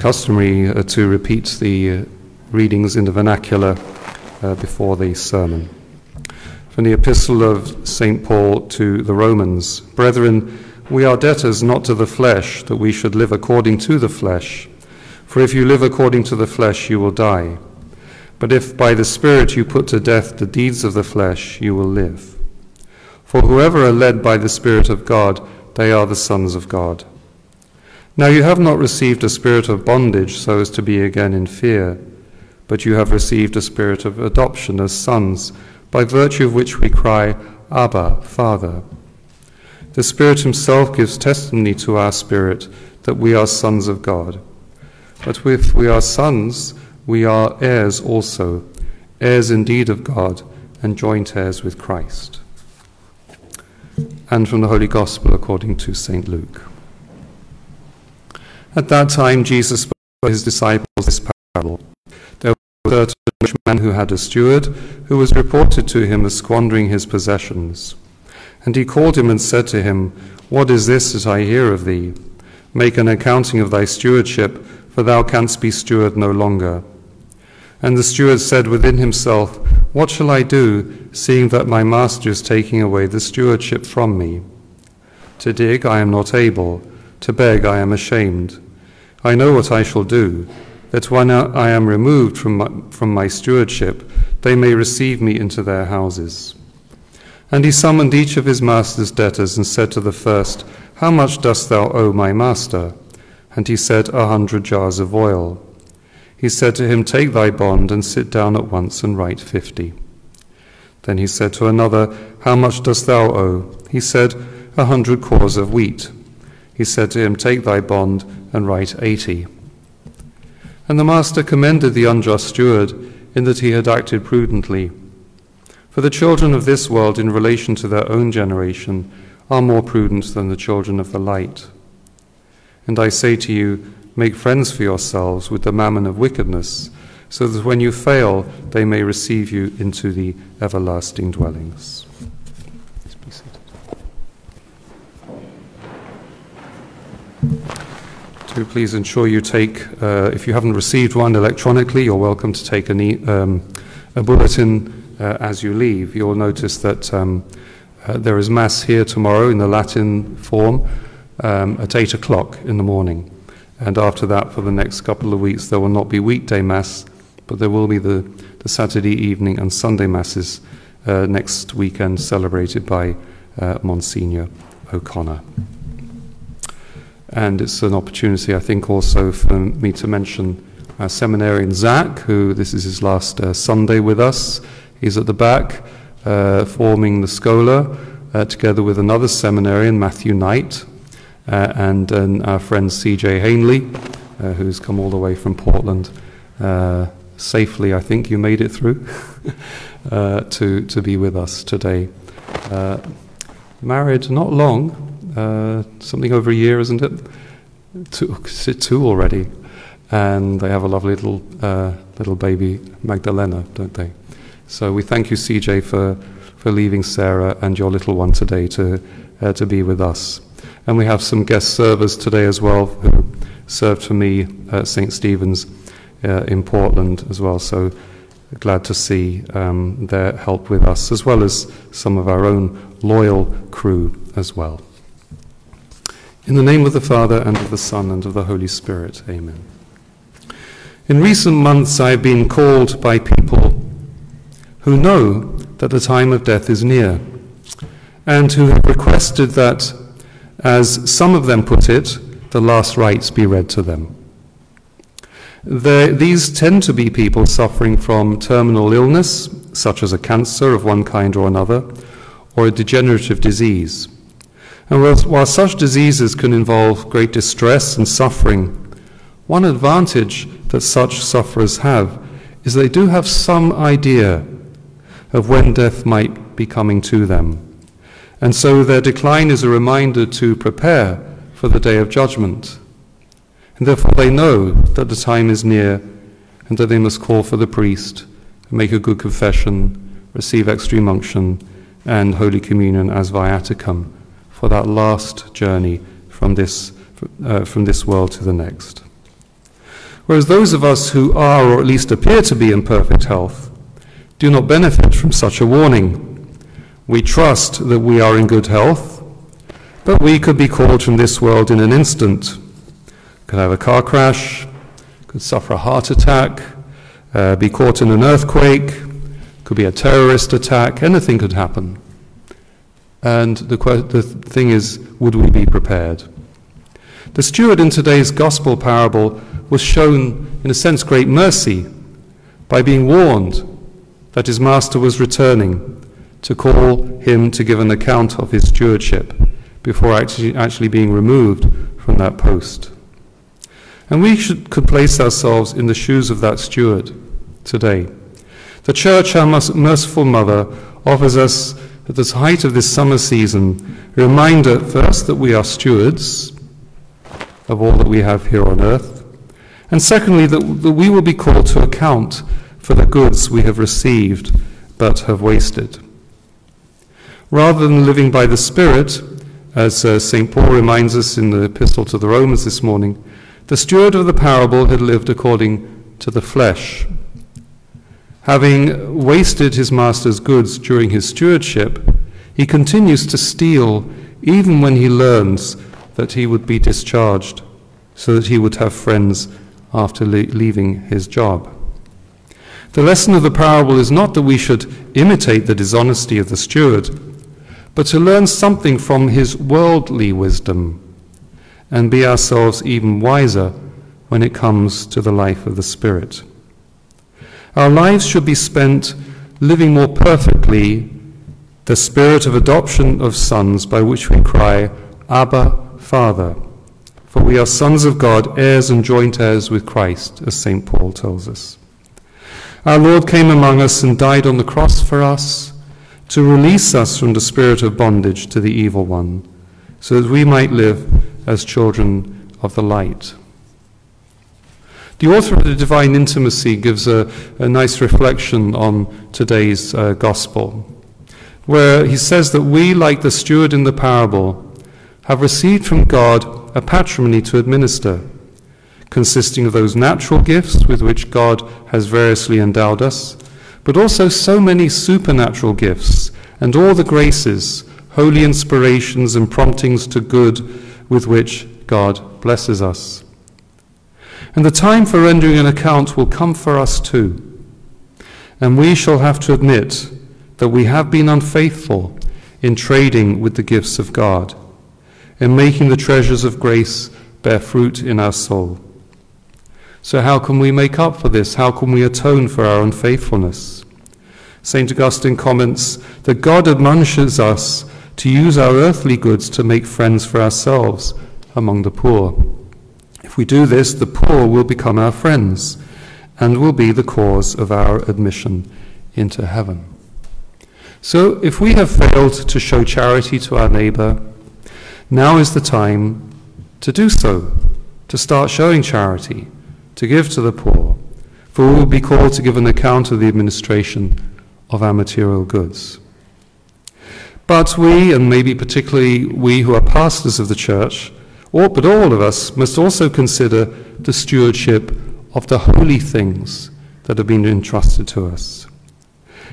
customary uh, to repeat the uh, readings in the vernacular uh, before the sermon. From the Epistle of St. Paul to the Romans Brethren, we are debtors not to the flesh, that we should live according to the flesh. For if you live according to the flesh, you will die. But if by the Spirit you put to death the deeds of the flesh, you will live. For whoever are led by the Spirit of God, they are the sons of God. Now you have not received a spirit of bondage so as to be again in fear, but you have received a spirit of adoption as sons, by virtue of which we cry, Abba, Father. The Spirit Himself gives testimony to our spirit that we are sons of God. But if we are sons, we are heirs also, heirs indeed of God, and joint heirs with Christ. And from the Holy Gospel according to St. Luke. At that time, Jesus spoke to his disciples this parable. There was a certain rich man who had a steward who was reported to him as squandering his possessions. And he called him and said to him, What is this that I hear of thee? Make an accounting of thy stewardship, for thou canst be steward no longer. And the steward said within himself, What shall I do, seeing that my master is taking away the stewardship from me? To dig I am not able to beg I am ashamed. I know what I shall do, that when I am removed from my, from my stewardship, they may receive me into their houses. And he summoned each of his master's debtors and said to the first, How much dost thou owe my master? And he said, A hundred jars of oil. He said to him, Take thy bond and sit down at once and write fifty. Then he said to another, How much dost thou owe? He said, A hundred cors of wheat he said to him, Take thy bond and write eighty. And the master commended the unjust steward in that he had acted prudently. For the children of this world, in relation to their own generation, are more prudent than the children of the light. And I say to you, make friends for yourselves with the mammon of wickedness, so that when you fail, they may receive you into the everlasting dwellings. Please ensure you take, uh, if you haven't received one electronically, you're welcome to take an e- um, a bulletin uh, as you leave. You'll notice that um, uh, there is Mass here tomorrow in the Latin form um, at 8 o'clock in the morning. And after that, for the next couple of weeks, there will not be weekday Mass, but there will be the, the Saturday evening and Sunday Masses uh, next weekend celebrated by uh, Monsignor O'Connor. And it's an opportunity, I think, also for me to mention our seminarian Zach, who this is his last uh, Sunday with us. He's at the back uh, forming the Schola uh, together with another seminarian, Matthew Knight, uh, and, and, our friend CJ Hanley, uh, who's come all the way from Portland. Uh, safely, I think you made it through to, to be with us today. married not long, uh, something over a year, isn't it? Two, two already, and they have a lovely little uh, little baby Magdalena, don't they? So we thank you, CJ, for for leaving Sarah and your little one today to uh, to be with us. And we have some guest servers today as well who served for me at St. Stephen's uh, in Portland as well. So glad to see um, their help with us, as well as some of our own loyal crew as well. In the name of the Father, and of the Son, and of the Holy Spirit. Amen. In recent months, I have been called by people who know that the time of death is near, and who have requested that, as some of them put it, the last rites be read to them. these tend to be people suffering from terminal illness, such as a cancer of one kind or another, or a degenerative disease. And while such diseases can involve great distress and suffering, one advantage that such sufferers have is they do have some idea of when death might be coming to them. And so their decline is a reminder to prepare for the day of judgment. And therefore they know that the time is near and that they must call for the priest, make a good confession, receive extreme unction, and Holy Communion as viaticum for that last journey from this, uh, from this world to the next. Whereas those of us who are, or at least appear to be in perfect health, do not benefit from such a warning. We trust that we are in good health, but we could be called from this world in an instant. Could have a car crash, could suffer a heart attack, uh, be caught in an earthquake, could be a terrorist attack, anything could happen. And the, the thing is, would we be prepared? The steward in today's gospel parable was shown, in a sense, great mercy by being warned that his master was returning to call him to give an account of his stewardship before actually, actually being removed from that post. And we should, could place ourselves in the shoes of that steward today. The church, our merciful mother, offers us at the height of this summer season a reminder first that we are stewards of all that we have here on earth, and secondly that, that we will be called to account for the goods we have received but have wasted. Rather than living by the Spirit, as uh, St. Paul reminds us in the Epistle to the Romans this morning, the steward of the parable had lived according to the flesh. Having wasted his master's goods during his stewardship, he continues to steal even when he learns that he would be discharged, so that he would have friends after le- leaving his job. The lesson of the parable is not that we should imitate the dishonesty of the steward, but to learn something from his worldly wisdom and be ourselves even wiser when it comes to the life of the Spirit. Our lives should be spent living more perfectly the spirit of adoption of sons by which we cry, Abba, Father. For we are sons of God, heirs and joint heirs with Christ, as St. Paul tells us. Our Lord came among us and died on the cross for us to release us from the spirit of bondage to the evil one, so that we might live as children of the light. The author of the Divine Intimacy gives a, a nice reflection on today's uh, gospel, where he says that we, like the steward in the parable, have received from God a patrimony to administer, consisting of those natural gifts with which God has variously endowed us, but also so many supernatural gifts and all the graces, holy inspirations, and promptings to good with which God blesses us. And the time for rendering an account will come for us too. And we shall have to admit that we have been unfaithful in trading with the gifts of God, in making the treasures of grace bear fruit in our soul. So, how can we make up for this? How can we atone for our unfaithfulness? St. Augustine comments that God admonishes us to use our earthly goods to make friends for ourselves among the poor. We do this, the poor will become our friends and will be the cause of our admission into heaven. So, if we have failed to show charity to our neighbor, now is the time to do so, to start showing charity, to give to the poor, for we will be called to give an account of the administration of our material goods. But we, and maybe particularly we who are pastors of the church, but all of us must also consider the stewardship of the holy things that have been entrusted to us.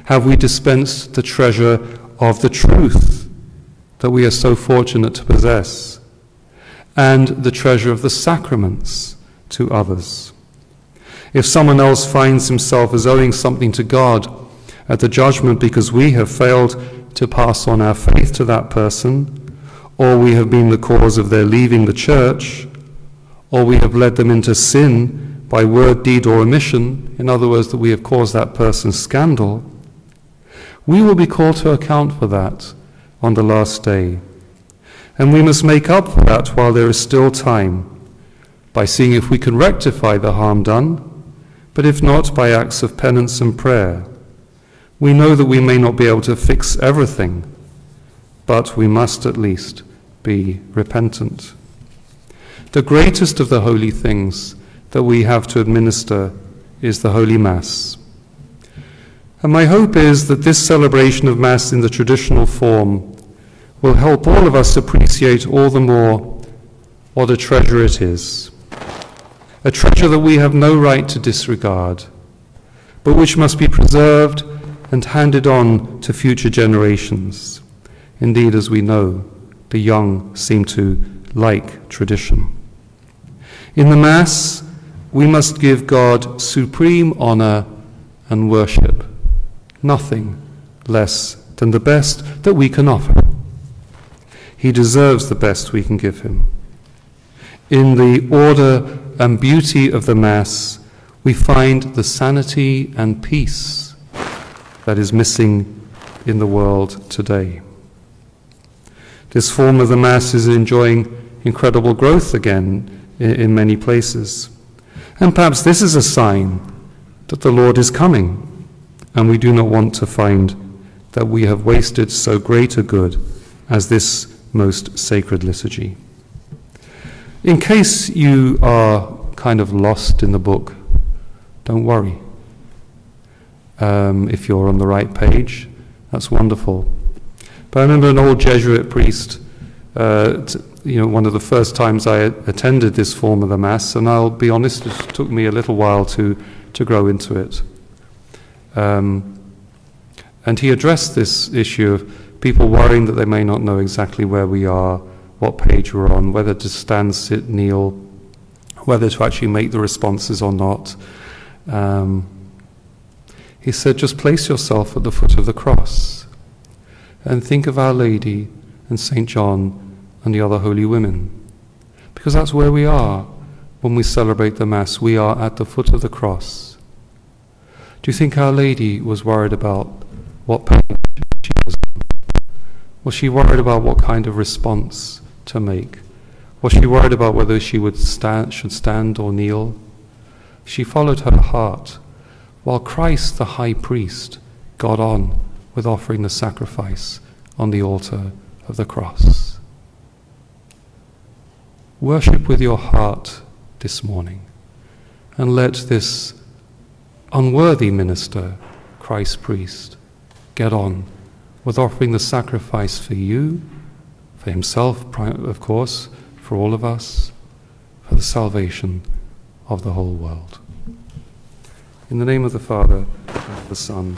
Have we dispensed the treasure of the truth that we are so fortunate to possess, and the treasure of the sacraments to others? If someone else finds himself as owing something to God at the judgment because we have failed to pass on our faith to that person, or we have been the cause of their leaving the church, or we have led them into sin by word, deed, or omission, in other words, that we have caused that person scandal, we will be called to account for that on the last day. And we must make up for that while there is still time by seeing if we can rectify the harm done, but if not, by acts of penance and prayer. We know that we may not be able to fix everything, but we must at least be repentant. The greatest of the holy things that we have to administer is the Holy Mass. And my hope is that this celebration of Mass in the traditional form will help all of us appreciate all the more what a treasure it is. a treasure that we have no right to disregard, but which must be preserved and handed on to future generations. Indeed, as we know, the young seem to like tradition. In the Mass, we must give God supreme honor and worship, nothing less than the best that we can offer. He deserves the best we can give him. In the order and beauty of the Mass, we find the sanity and peace that is missing in the world today. This form of the Mass is enjoying incredible growth again in, in many places. And perhaps this is a sign that the Lord is coming, and we do not want to find that we have wasted so great a good as this most sacred liturgy. In case you are kind of lost in the book, don't worry. Um, if you're on the right page, that's wonderful. But I remember an old Jesuit priest, uh, you know, one of the first times I attended this form of the Mass, and I'll be honest, it took me a little while to, to grow into it. Um, and he addressed this issue of people worrying that they may not know exactly where we are, what page we're on, whether to stand, sit, kneel, whether to actually make the responses or not. Um, he said, just place yourself at the foot of the cross and think of Our Lady and St. John and the other holy women. Because that's where we are when we celebrate the Mass. We are at the foot of the cross. Do you think Our Lady was worried about what page she was? Was she worried about what kind of response to make? Was she worried about whether she would stand, should stand or kneel? She followed her heart, while Christ, the high priest, got on with offering the sacrifice on the altar of the cross. Worship with your heart this morning and let this unworthy minister, Christ priest, get on with offering the sacrifice for you, for himself, of course, for all of us, for the salvation of the whole world. In the name of the Father, and of the Son,